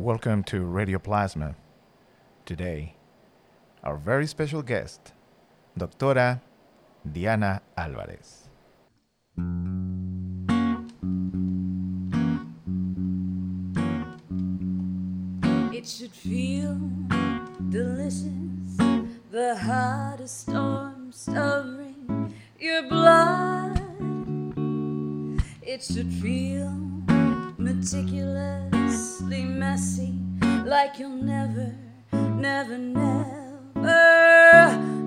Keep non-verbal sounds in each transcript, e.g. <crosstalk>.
Welcome to Radio Plasma. Today, our very special guest, Doctora Diana Alvarez. It should feel delicious. The hottest storm stirring your blood. It should feel meticulously messy, like you'll never, never, never.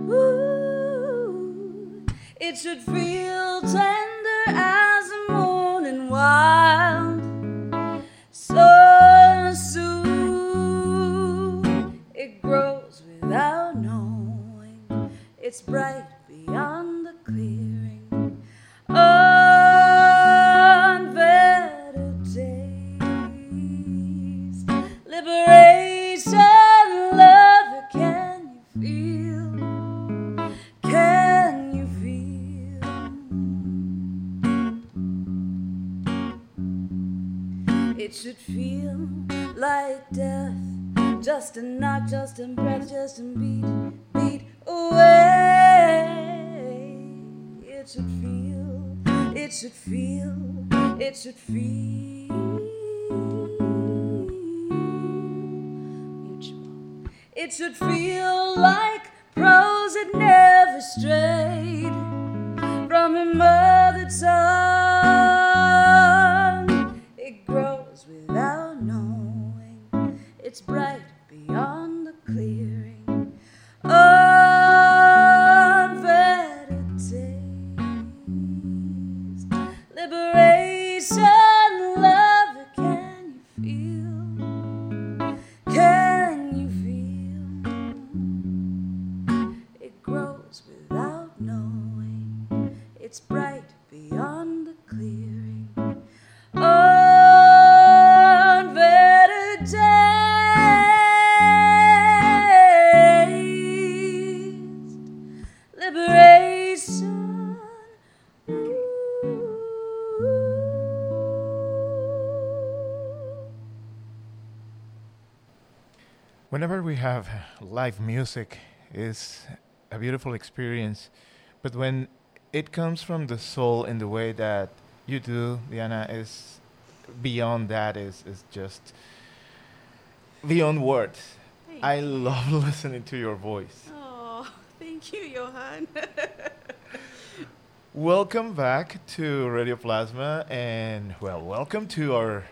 Ooh. It should feel tender as a morning wild. So soon it grows without knowing. It's bright It should feel like death. Just a knock, just a breath, just a beat, beat away. It should feel, it should feel, it should feel mutual. It should feel like prose that never strayed from her mother tongue. Whenever we have live music, is a beautiful experience. But when it comes from the soul in the way that you do, Diana, is beyond that. Is is just beyond words. Thank I love <laughs> listening to your voice. Oh, thank you, Johan. <laughs> Welcome back to Radio Plasma, and well, welcome to our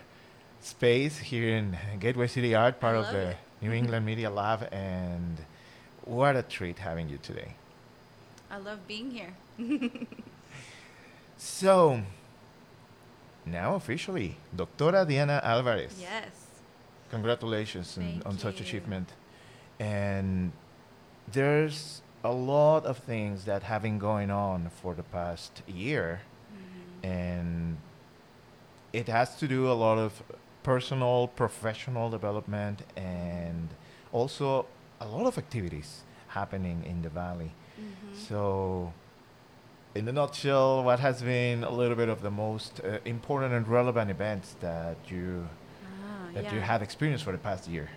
space here in Gateway City Art, part of the. New England Media Lab. And what a treat having you today. I love being here. <laughs> So, now officially, Doctora Diana Alvarez. yes. Congratulations on, on such achievement. And there's a lot of things that have been going on for the past year, Mhm. and it has to do a lot of personal, professional development, and also a lot of activities happening in the valley. Mhm. So, in a nutshell, what has been a little bit of the most uh, important and relevant events that you Ah, that you have experienced for the past year?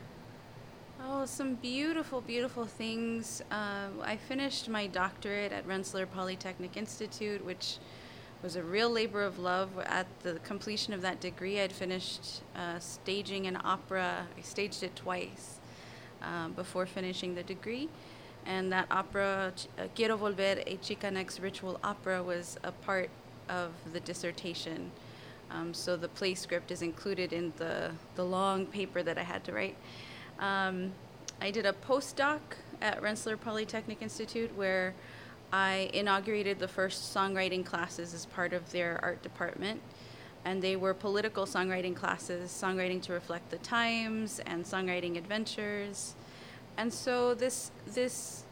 Oh, some beautiful, beautiful things. Um, I finished my doctorate at Rensselaer Polytechnic Institute, which was a real labor of love. At the completion of that degree, I'd finished uh, staging an opera. I staged it twice um, before finishing the degree. And that opera, uh, Quiero Volver, a Chicanx ritual opera, was a part of the dissertation. Um, so the play script is included in the, the long paper that I had to write. Um, I did a postdoc at Rensselaer Polytechnic Institute where I inaugurated the first songwriting classes as part of their art department. And they were political songwriting classes, songwriting to reflect the times and songwriting adventures. And so this this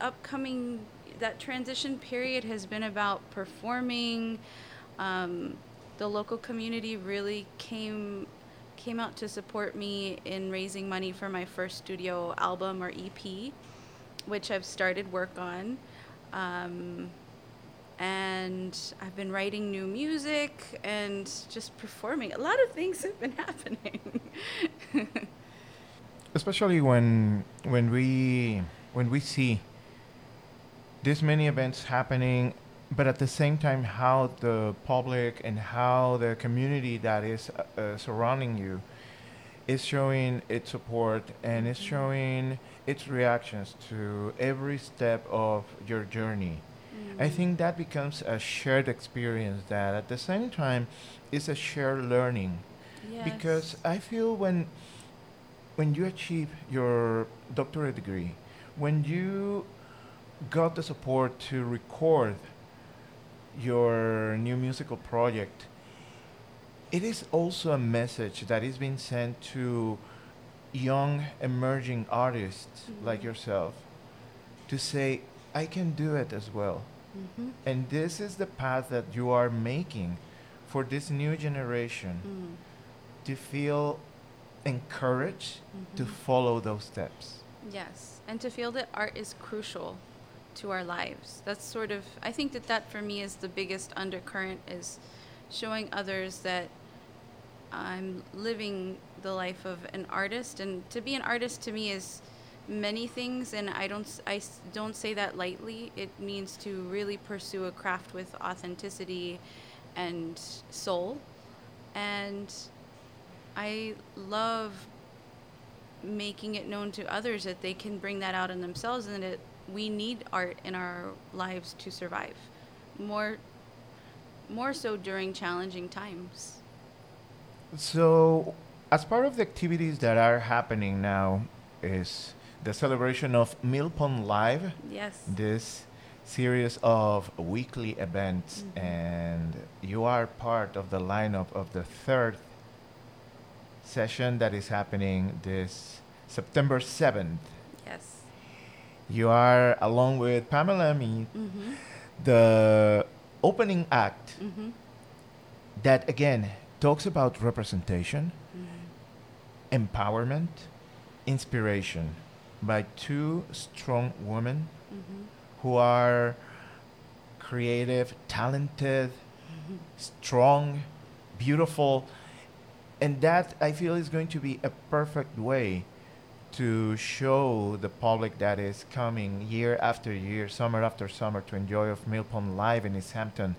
upcoming that transition period has been about performing. Um, the local community really came came out to support me in raising money for my first studio album or EP, which I've started work on. Um, and I've been writing new music and just performing. A lot of things have been <laughs> happening. especially when when we when we see this many events happening but at the same time how the public and how the community that is uh, uh, surrounding you is showing its support and is showing its reactions to every step of your journey i think that becomes a shared experience that at the same time is a shared learning because i feel when when you achieve your doctorate degree when you got the support to record your new musical project, it is also a message that is being sent to young emerging artists like Mhm. yourself to say, I can do it as well. Mhm. And this is the path that you are making for this new generation Mm. to feel encouraged to Mhm. follow those steps. Yes, and to feel that art is crucial to our lives. That's sort of I think that that for me is the biggest undercurrent is showing others that I'm living the life of an artist and to be an artist to me is many things and I don't I don't say that lightly. It means to really pursue a craft with authenticity and soul. And I love making it known to others that they can bring that out in themselves and that we need art in our lives to survive more more so during challenging times So, as part of the activities that are happening now, is the celebration of Millpond Live, yes this series of weekly events, Mhm. and you are part of the lineup of the third session that is happening this September 7th. yes You are, along with Pamela Means, mhm the opening act mhm that again talks about representation. mhm empowerment, inspiration by two strong women mhm who are creative, talented, strong, beautiful. And that I feel is going to be a perfect way to show the public that is coming year after year, summer after summer, to enjoy of Millpond Live in Easthampton.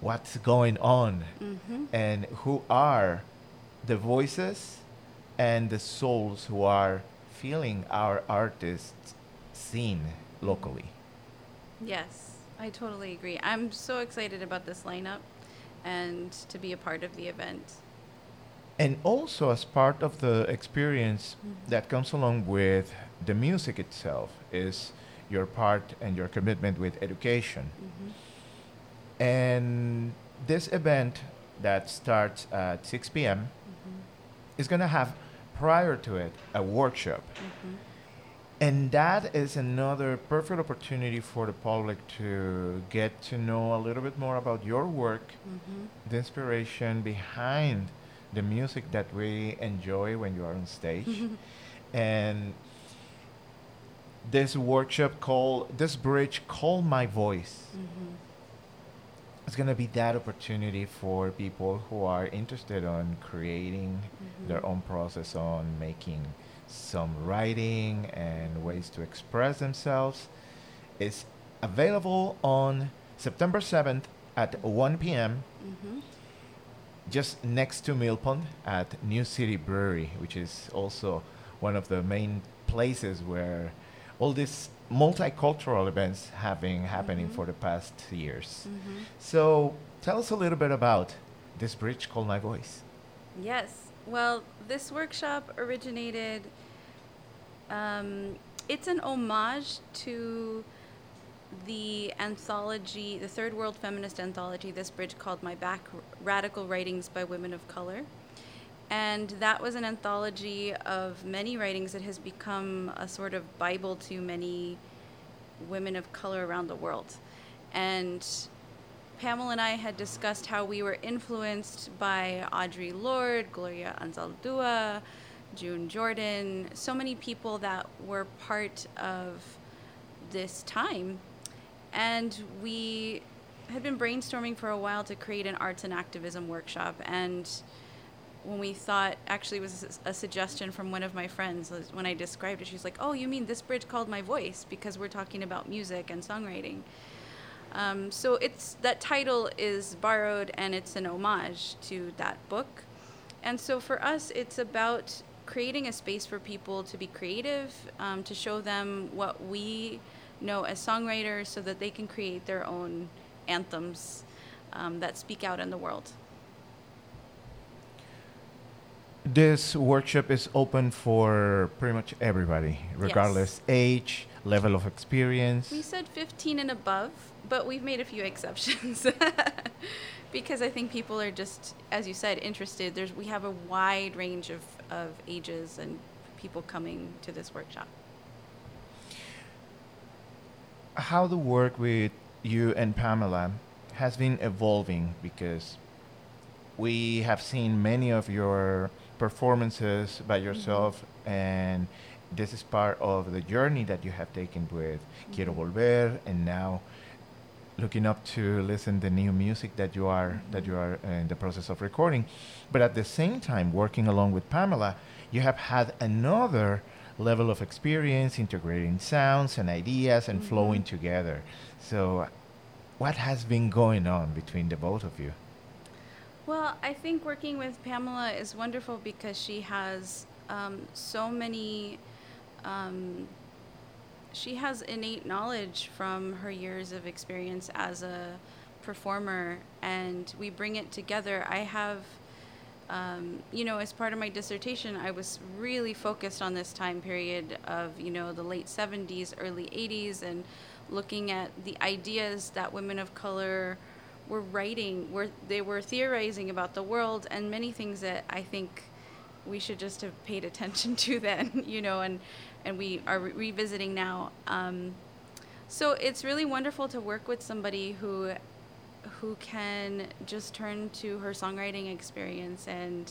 What's going on? Mhm and who are the voices and the souls who are feeling our artists seen locally. yes i totally agree i'm so excited about this lineup and to be a part of the event And also, as part of the experience Mhm. that comes along with the music itself, is your part and your commitment with education. mhm And this event that starts at 6 p.m. mhm is going to have, prior to it, a workshop. mhm And that is another perfect opportunity for the public to get to know a little bit more about your work, mhm the inspiration behind the music that we enjoy when you are on stage. <laughs> and this workshop called, this bridge called My Voice. mhm It's going to be that opportunity for people who are interested on creating their Mhm. own process on making some writing and ways to express themselves is available on September 7th at 1 p.m. mhm just next to Millpond at New City Brewery, which is also one of the main places where all these multicultural events have been happening Mhm. for the past years. mhm So tell us a little bit about this bridge called My Voice. Yes. Well, this workshop originated. Um, it's an homage to the anthology, the Third World Feminist Anthology, this bridge called My Back Radical Writings by Women of Color. And that was an anthology of many writings that has become a sort of Bible to many women of color around the world. And Pamela and I had discussed how we were influenced by Audre Lorde, Gloria Anzaldúa, June Jordan, so many people that were part of this time. And we had been brainstorming for a while to create an arts and activism workshop. And when we thought actually it was a suggestion from one of my friends when I described it. She's like, "Oh, you mean this bridge called my voice because we're talking about music and songwriting." Um, so it's that title is borrowed and it's an homage to that book. And so for us, it's about creating a space for people to be creative, um, to show them what we know as songwriters, so that they can create their own anthems um, that speak out in the world. This workshop is open for pretty much everybody, regardless yes. age, level of experience. We said 15 and above, but we've made a few exceptions <laughs> because I think people are just, as you said, interested. There's we have a wide range of, of ages and people coming to this workshop. How the work with you and Pamela has been evolving because we have seen many of your performances by mm-hmm. yourself mm-hmm. and this is part of the journey that you have taken with mm-hmm. Quiero Volver and now looking up to listen the new music that you are mm-hmm. that you are in the process of recording but at the same time working along with Pamela you have had another level of experience integrating sounds and ideas and mm-hmm. flowing together so what has been going on between the both of you well, I think working with Pamela is wonderful because she has um, so many. Um, she has innate knowledge from her years of experience as a performer, and we bring it together. I have, um, you know, as part of my dissertation, I was really focused on this time period of, you know, the late 70s, early 80s, and looking at the ideas that women of color were writing, were they were theorizing about the world and many things that I think we should just have paid attention <laughs> to then, you know, and and we are re- revisiting now. Um, so it's really wonderful to work with somebody who who can just turn to her songwriting experience and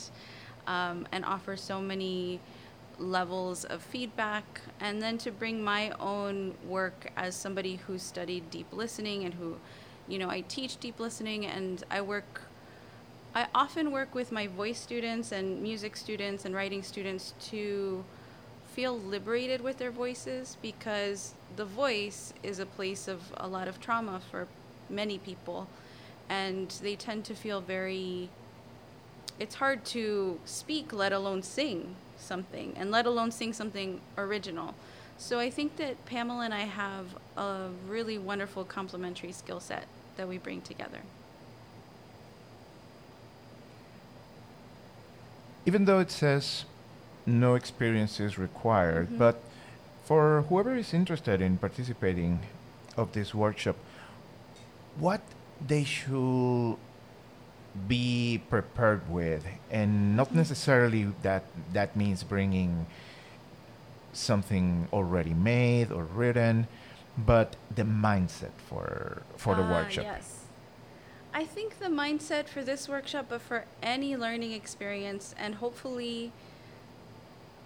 um, and offer so many levels of feedback and then to bring my own work as somebody who studied deep listening and who you know, I teach deep listening and I work I often work with my voice students and music students and writing students to feel liberated with their voices because the voice is a place of a lot of trauma for many people. And they tend to feel very it's hard to speak let alone sing something and let alone sing something original so I think that Pamela and I have a really wonderful complementary skill set that we bring together. Even though it says no experience is required, mm-hmm. but for whoever is interested in participating of this workshop, what they should be prepared with and not mm-hmm. necessarily that that means bringing something already made or written, but the mindset for for the ah, workshop. Yes. I think the mindset for this workshop, but for any learning experience, and hopefully,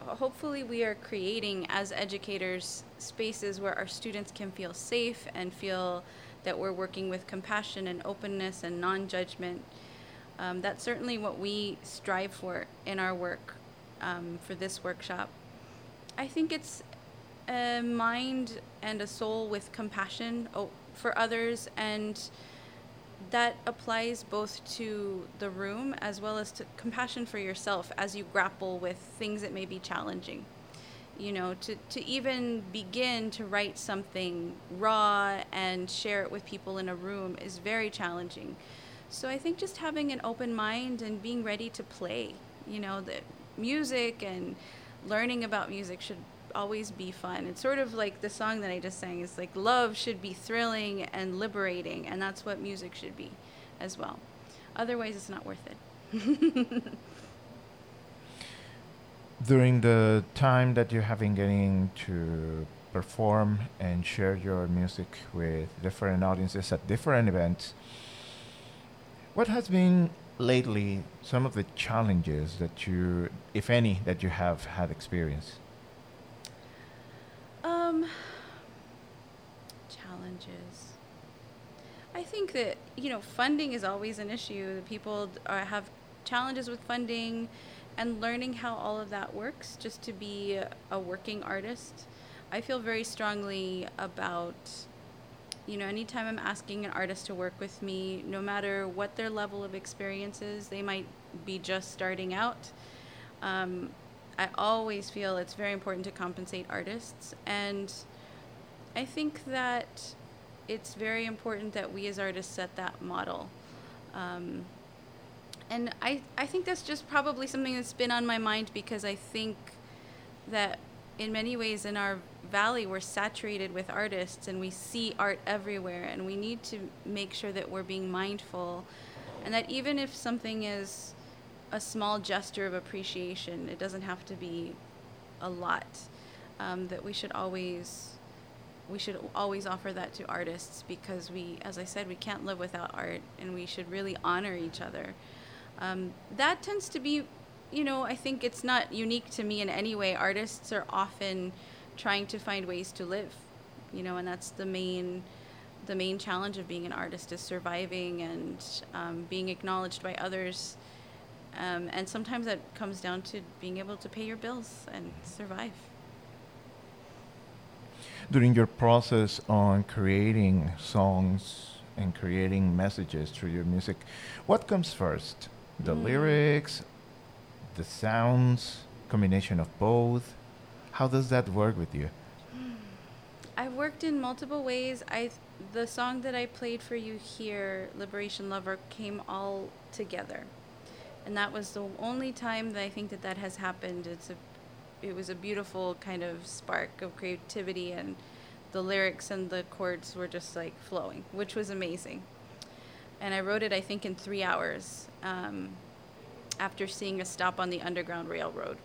hopefully we are creating as educators spaces where our students can feel safe and feel that we're working with compassion and openness and non-judgment. Um, that's certainly what we strive for in our work um, for this workshop. I think it's a mind and a soul with compassion oh, for others and that applies both to the room as well as to compassion for yourself as you grapple with things that may be challenging. You know to, to even begin to write something raw and share it with people in a room is very challenging. So i think just having an open mind and being ready to play you know the music and learning about music should always be fun. It's sort of like the song that I just sang is like love should be thrilling and liberating, and that's what music should be as well. Otherwise, it's not worth it. <laughs> During the time that you have been getting to perform and share your music with different audiences at different events, what has been lately some of the challenges that you, if any, that you have had experienced? Um, challenges. I think that you know funding is always an issue. People are, have challenges with funding and learning how all of that works just to be a working artist. I feel very strongly about you know, anytime I'm asking an artist to work with me, no matter what their level of experience is, they might be just starting out. Um, I always feel it's very important to compensate artists. And I think that it's very important that we as artists set that model. Um, and I, I think that's just probably something that's been on my mind because I think that in many ways in our valley we're saturated with artists and we see art everywhere and we need to make sure that we're being mindful and that even if something is a small gesture of appreciation it doesn't have to be a lot um, that we should always we should always offer that to artists because we as i said we can't live without art and we should really honor each other. Um, that tends to be you know i think it's not unique to me in any way. Artists are often trying to find ways to live you know and that's the main the main challenge of being an artist is surviving and um, being acknowledged by others. Um, and sometimes that comes down to being able to pay your bills and survive. During your process on creating songs and creating messages through your music what comes first? The mm. lyrics the sounds combination of both how does that work with you? I've worked in multiple ways. I the song that I played for you here, Liberation Lover, came all together, and that was the only time that I think that that has happened. It's a, it was a beautiful kind of spark of creativity, and the lyrics and the chords were just like flowing, which was amazing. And I wrote it, I think, in three hours um, after seeing a stop on the Underground Railroad.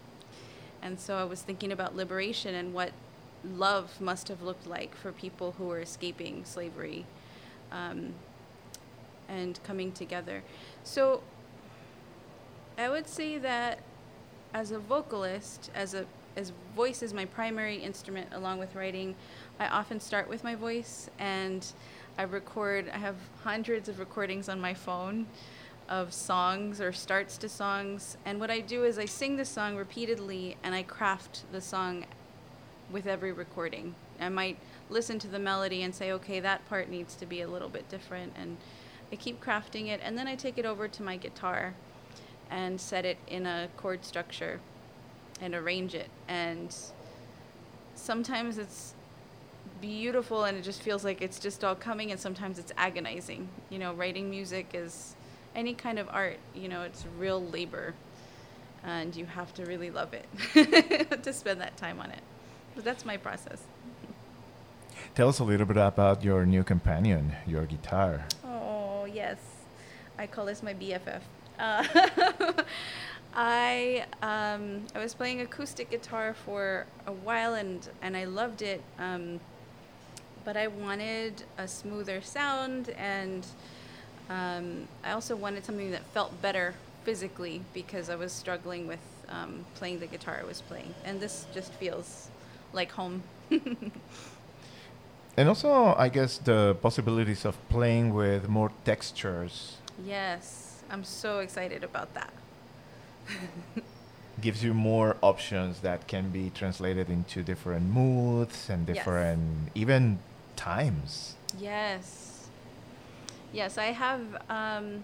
And so I was thinking about liberation and what love must have looked like for people who were escaping slavery um, and coming together. So I would say that as a vocalist, as a as voice is my primary instrument along with writing, I often start with my voice and I record I have hundreds of recordings on my phone of songs or starts to songs. And what I do is I sing the song repeatedly and I craft the song with every recording. I might listen to the melody and say, okay, that part needs to be a little bit different. And I keep crafting it. And then I take it over to my guitar and set it in a chord structure and arrange it. And sometimes it's beautiful and it just feels like it's just all coming and sometimes it's agonizing you know writing music is any kind of art, you know, it's real labor, and you have to really love it <laughs> to spend that time on it. But that's my process. Tell us a little bit about your new companion, your guitar. Oh yes, I call this my BFF. Uh, <laughs> I um, I was playing acoustic guitar for a while and and I loved it, um, but I wanted a smoother sound and um, I also wanted something that felt better physically because I was struggling with um, playing the guitar I was playing, and this just feels like home. <laughs> and also, I guess the possibilities of playing with more textures. Yes, I'm so excited about that. <laughs> Gives you more options that can be translated into different moods and different yes. even times. Yes Yes, I have um,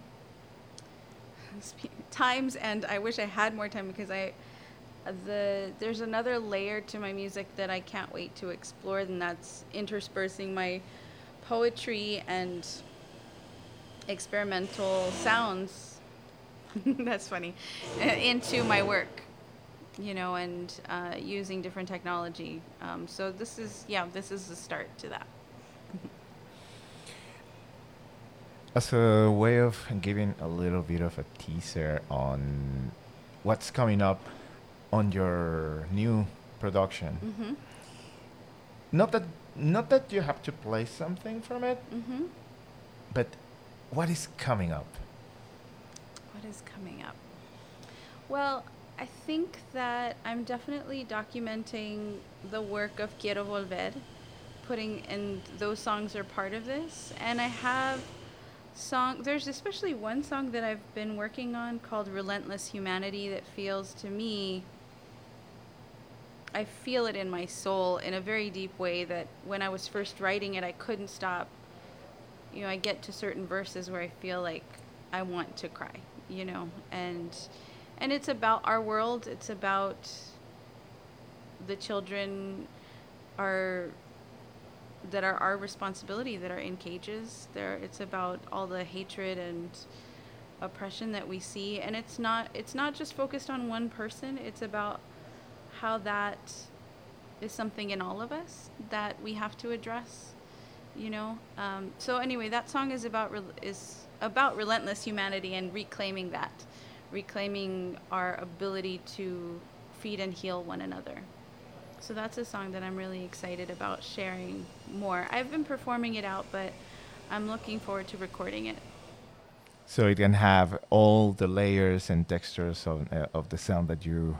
times, and I wish I had more time because I the there's another layer to my music that I can't wait to explore, and that's interspersing my poetry and experimental sounds. <laughs> that's funny into my work, you know, and uh, using different technology. Um, so this is yeah, this is the start to that. As a way of giving a little bit of a teaser on what's coming up on your new production. Mm-hmm. Not that not that you have to play something from it, mm-hmm. but what is coming up? What is coming up? Well, I think that I'm definitely documenting the work of Quiero Volver, putting and those songs are part of this, and I have song there's especially one song that I've been working on called Relentless Humanity that feels to me I feel it in my soul in a very deep way that when I was first writing it I couldn't stop. You know I get to certain verses where I feel like I want to cry you know and and it's about our world it's about the children are that are our responsibility that are in cages. There it's about all the hatred and oppression that we see. And it's not it's not just focused on one person. It's about how that is something in all of us that we have to address you know? Um, so anyway that song is about rel is about relentless humanity and reclaiming that reclaiming our ability to feed and heal one another so that's a song that I'm really excited about sharing more. I've been performing it out, but I'm looking forward to recording it. So it can have all the layers and textures of, uh, of the sound that you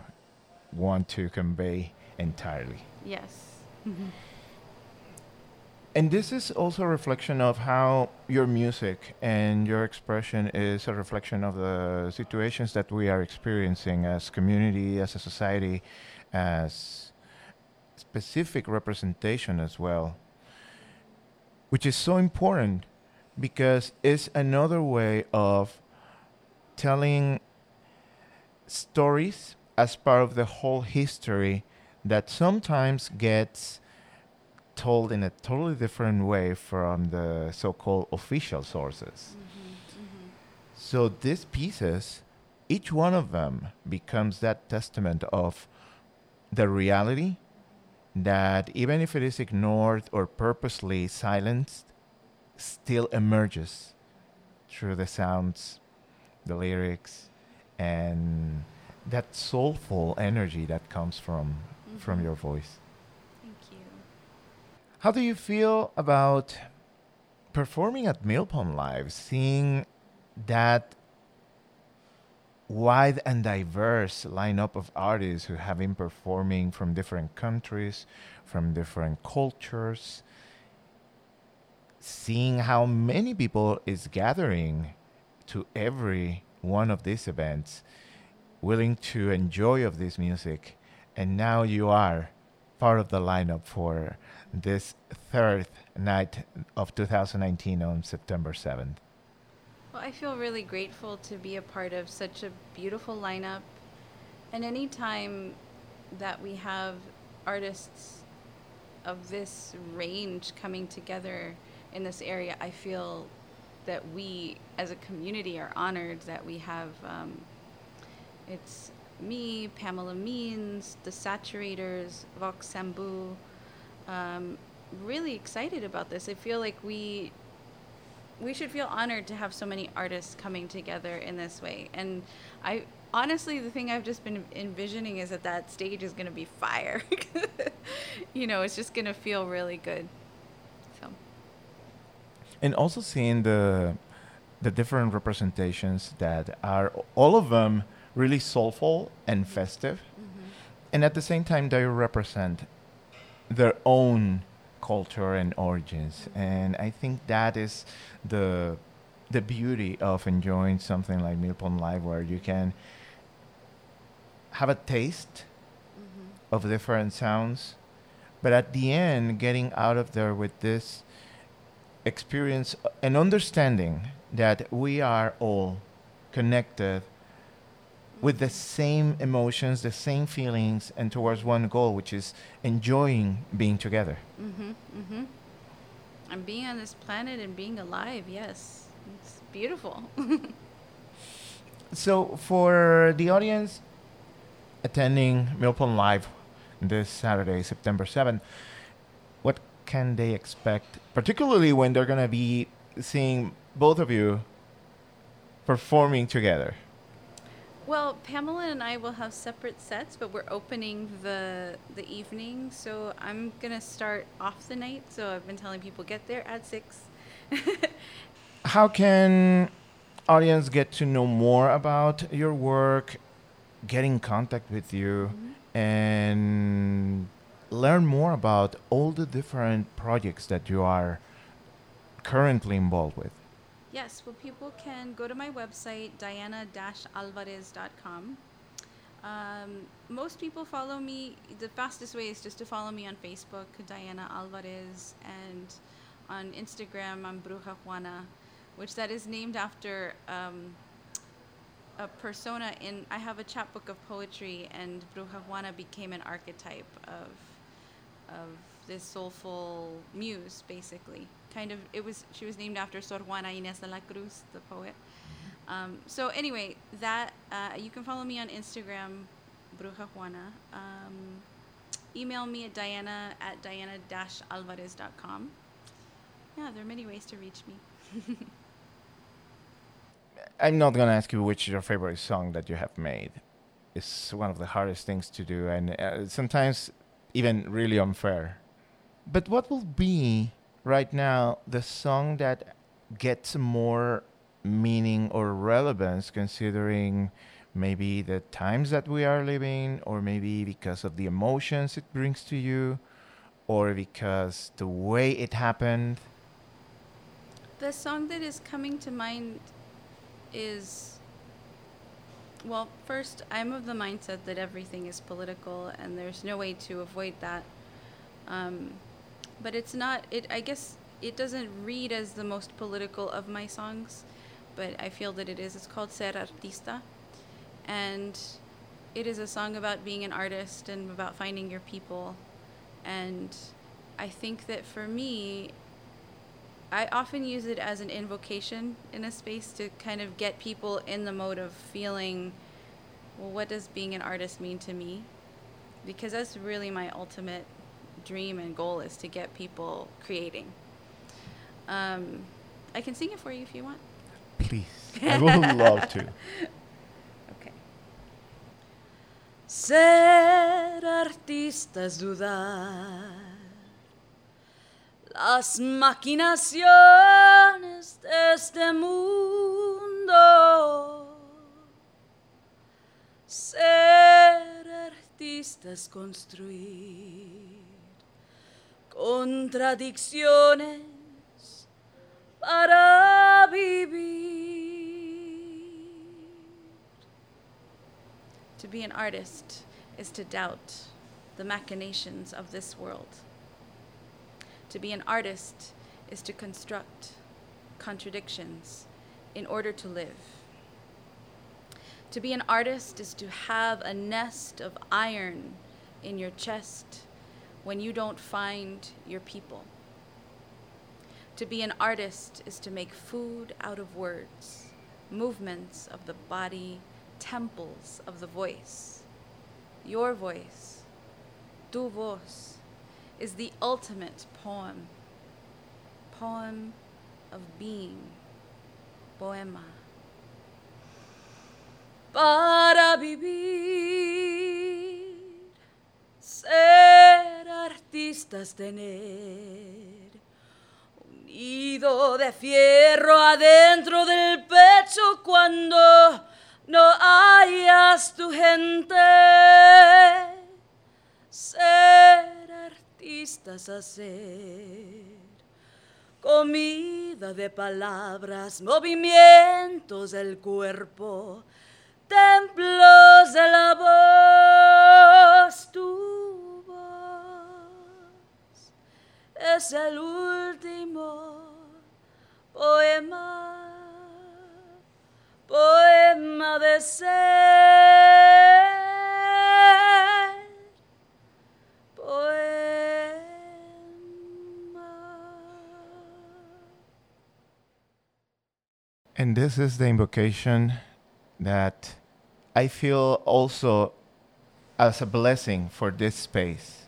want to convey entirely. Yes. <laughs> And this is also a reflection of how your music and your expression is a reflection of the situations that we are experiencing as community, as a society, as specific representation as well, which is so important because it's another way of telling stories as part of the whole history that sometimes gets told in a totally different way from the so-called official sources. Mm-hmm, mm-hmm. So these pieces, each one of them becomes that testament of the reality that even if it is ignored or purposely silenced, still emerges through the sounds, the lyrics, and that soulful energy that comes from from Mhm. your voice. Thank you. How do you feel about performing at Millpond Live, seeing that wide and diverse lineup of artists who have been performing from different countries, from different cultures, seeing how many people is gathering to every one of these events, willing to enjoy of this music, and now you are part of the lineup for this third night of 2019 on September 7th. Well, I feel really grateful to be a part of such a beautiful lineup. And anytime that we have artists of this range coming together in this area, I feel that we as a community are honored that we have um, it's me, Pamela Means, the Saturators, Vox Sambou. Um, really excited about this. I feel like we we should feel honored to have so many artists coming together in this way. And I honestly, the thing I've just been envisioning is that that stage is going to be fire. <laughs> you know, it's just going to feel really good. So, and also seeing the the different representations that are all of them really soulful and festive mm-hmm. and at the same time they represent their own culture and origins. And i think that is the the beauty of enjoying something like Millpond Live where you can have a taste mm-hmm. of different sounds but at the end getting out of there with this experience uh, and understanding that we are all connected with the same emotions, the same feelings, and towards one goal, which is enjoying being together. mhm, mhm. And being on this planet and being alive, yes. It's beautiful. <laughs> So, for the audience attending Millpond Live this Saturday, September 7th, what can they expect, particularly when they're going to be seeing both of you performing together? Well, Pamela and I will have separate sets, but we're opening the the evening. So I'm gonna start off the night. So I've been telling people get there at six. <laughs> How can audience get to know more about your work, get in contact with you, mm-hmm. and learn more about all the different projects that you are currently involved with? Yes, well, people can go to my website, diana-alvarez.com. Um, most people follow me. The fastest way is just to follow me on Facebook, Diana Alvarez, and on Instagram, I'm Bruja Juana, which that is named after um, a persona in. I have a chapbook of poetry, and Bruja Juana became an archetype of of this soulful muse, basically. Kind of, it was. She was named after Sor Juana Inés de la Cruz, the poet. Um, so anyway, that uh, you can follow me on Instagram, Bruja Juana. Um, email me at diana at diana-alvarez.com. Yeah, there are many ways to reach me. <laughs> I'm not gonna ask you which is your favorite song that you have made. It's one of the hardest things to do, and uh, sometimes even really unfair. But what will be right now the song that gets more meaning or relevance considering maybe the times that we are living or maybe because of the emotions it brings to you or because the way it happened? The song that is coming to mind is well first i'm of the mindset that everything is political and there's no way to avoid that. Um, but it's not it i guess it doesn't read as the most political of my songs but I feel that it is. It's called Ser Artista. And it is a song about being an artist and about finding your people. And I think that for me, I often use it as an invocation in a space to kind of get people in the mode of feeling, well, what does being an artist mean to me? Because that's really my ultimate dream and goal is to get people creating. Um, I can sing it for you if you want. Please. I would <laughs> love to. Okay. Ser artista es dudar las maquinaciones de este mundo. Ser artista es construir contradicciones para vivir. To be an artist is to doubt the machinations of this world. To be an artist is to construct contradictions in order to live. To be an artist is to have a nest of iron in your chest when you don't find your people. To be an artist is to make food out of words, movements of the body, temples of the voice. Your voice, tu voz, is the ultimate poem, poem of being, poema. Para vivir, artistas tener un nido de fierro adentro del pecho cuando no hayas tu gente. Ser artistas hacer comida de palabras, movimientos del cuerpo, templos de la voz, tu es el último poema, poema de ser, poema. And this is the invocation that I feel also as a blessing for this space.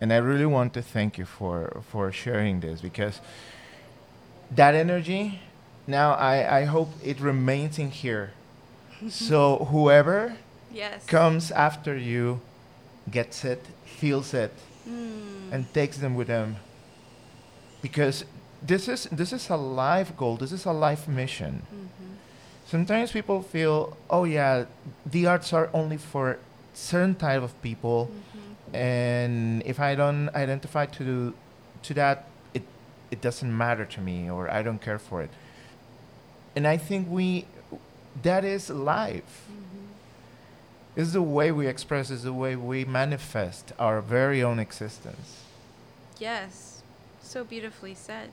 And I really want to thank you for, for sharing this because that energy, now I, I hope it remains in here. so whoever Yes. comes after you gets it, feels it, Mm. and takes them with them. Because this is this is a life goal. This is a life mission. Mhm. Sometimes people feel, oh yeah, the arts are only for certain type of people, Mhm. And if I don't identify to to that, it it doesn't matter to me or I don't care for it. And I think we that is life. Mm-hmm. Is the way we express, is the way we manifest our very own existence. Yes, so beautifully said.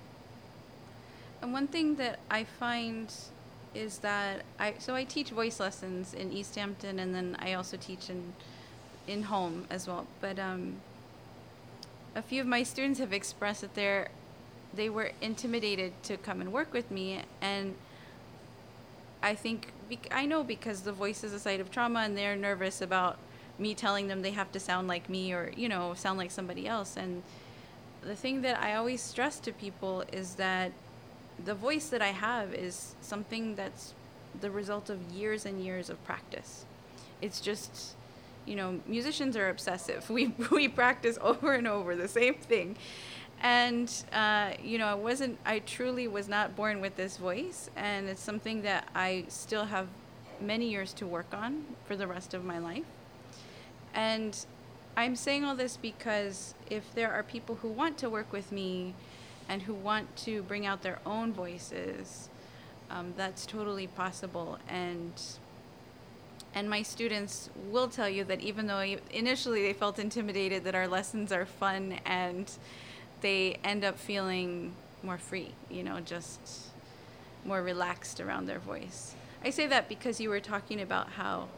And one thing that I find is that I so I teach voice lessons in Easthampton, and then I also teach in in home as well. But um, a few of my students have expressed that they're they were intimidated to come and work with me, and I think I know because the voice is a site of trauma, and they're nervous about me telling them they have to sound like me or you know sound like somebody else and the thing that I always stress to people is that the voice that I have is something that's the result of years and years of practice. It's just, you know, musicians are obsessive. <laughs> We we practice over and over the same thing, and uh, you know, I wasn't. I truly was not born with this voice, and it's something that I still have many years to work on for the rest of my life. And I'm saying all this because if there are people who want to work with me and who want to bring out their own voices, um, that's totally possible. And and my students will tell you that even though initially they felt intimidated, that our lessons are fun and they end up feeling more free, you know, just more relaxed around their voice. I say that because you were talking about how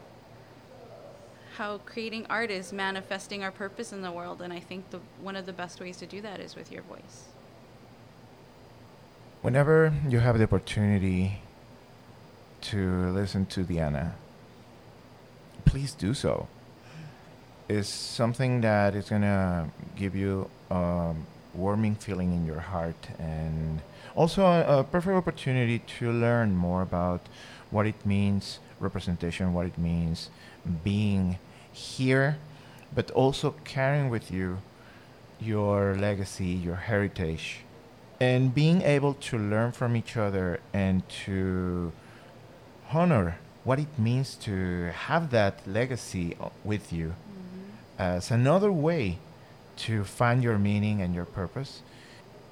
how creating art is manifesting our purpose in the world and I think the one of the best ways to do that is with your voice. Whenever you have the opportunity to listen to Diana, please do so. It's something that is to give you a warming feeling in your heart and also a, a perfect opportunity to learn more about what it means representation, what it means being here, but also carrying with you your legacy, your heritage, and being able to learn from each other and to honor what it means to have that legacy with you as another way to find your meaning and your purpose.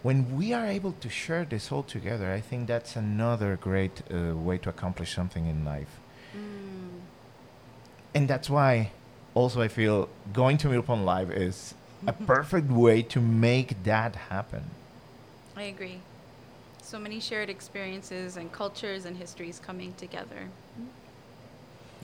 When we are able to share this all together, I think that's another great uh, way to accomplish something in life. Mm. And that's why also I feel going to Millpond Live is a <laughs> perfect way to make that happen. I agree. So many shared experiences and cultures and histories coming together.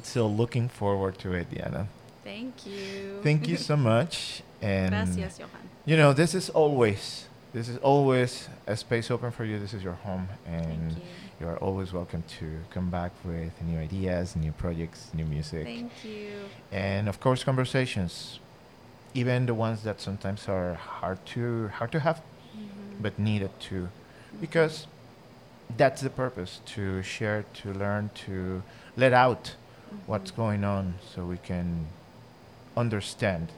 So looking forward to it, Diana. Thank you. Thank you so <laughs> much. And Gracias, Johan. you know, this is always this is always a space open for you. This is your home and you. you are always welcome to come back with new ideas, new projects, new music. Thank you. and of course conversations. Even the ones that sometimes are hard to hard to have Mhm. but needed to because that's the purpose to share to learn to let out what's Mhm. going on so we can understand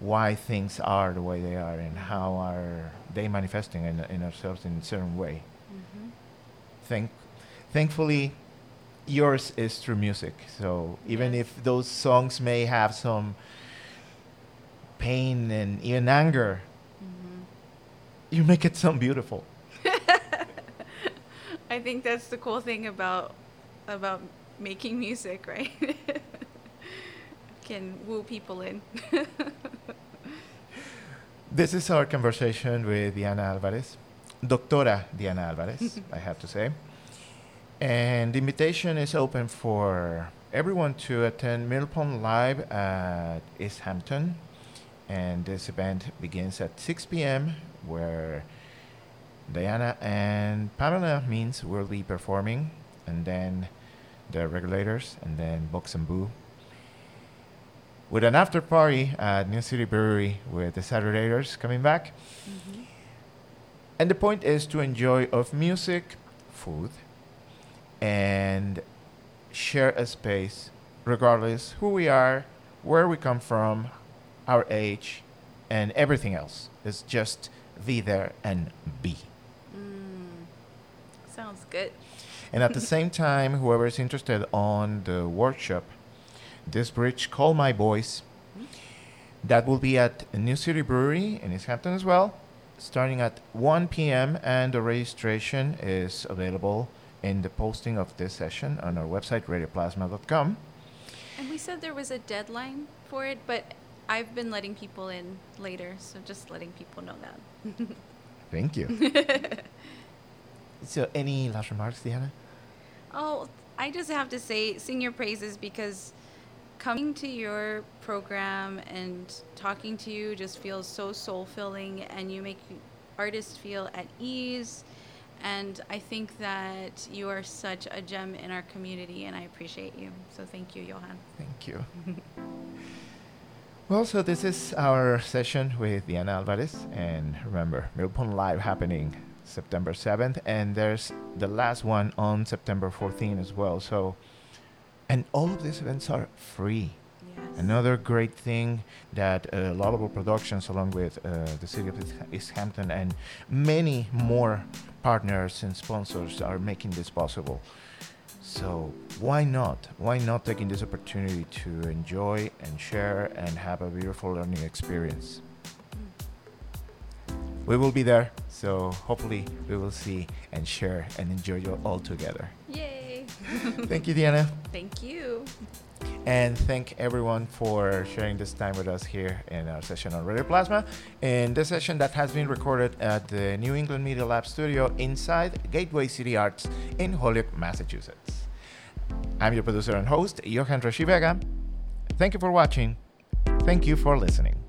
why things are the way they are and how are they manifesting in, in ourselves in a certain way Mhm. Thank, thankfully yours is through music so even Yes. if those songs may have some pain and even anger Mhm. you make it sound beautiful I think that's the cool thing about about making music, <laughs> right? Can woo people in. <laughs> This is our conversation with Diana Alvarez, Doctora Diana Alvarez, I have to say. And the invitation is open for everyone to attend Millpond Live at Easthampton. And this event begins at 6 p.m., where Diana and Pamela Means will be performing, and then the regulators, and then Vox Sambou with an after party at New City Brewery with the Saturdays coming back. Mhm. And the point is to enjoy of music, food, and share a space regardless who we are, where we come from, our age, and everything else. It's just be there and be. Sounds good. And at the <laughs> same time, whoever is interested on the workshop, this bridge, Call My Voice, mm-hmm. that will be at New City Brewery in Easthampton as well. starting at 1 p.m. and the registration is available in the posting of this session on our website radioplasma.com. And we said there was a deadline for it, but I've been letting people in later, so just letting people know that. <laughs> Thank you. <laughs> so, any last remarks, Diana? Oh, I just have to say, sing your praises because coming to your program and talking to you just feels so soul filling, and you make artists feel at ease. And I think that you are such a gem in our community, and I appreciate you. So thank you, Johan. Thank you. <laughs> well, so this is our session with Diana Alvarez. And remember, Millpond Live happening September 7th, and there's the last one on September 14th as well. So, and all of these events are free. Yes. Another great thing that uh, Laudable Productions, along with uh, the city of Easthampton and many more partners and sponsors, are making this possible. So why not? Why not taking this opportunity to enjoy and share and have a beautiful learning experience? We will be there, so hopefully we will see and share and enjoy you all together. Yay! <laughs> Thank you, Diana. Thank you. And thank everyone for sharing this time with us here in our session on Radio Plasma. In this session that has been recorded at the New England Media Lab studio inside Gateway City Arts in Holyoke, Massachusetts. I'm your producer and host, Johan Rashi Vega. Thank you for watching. Thank you for listening.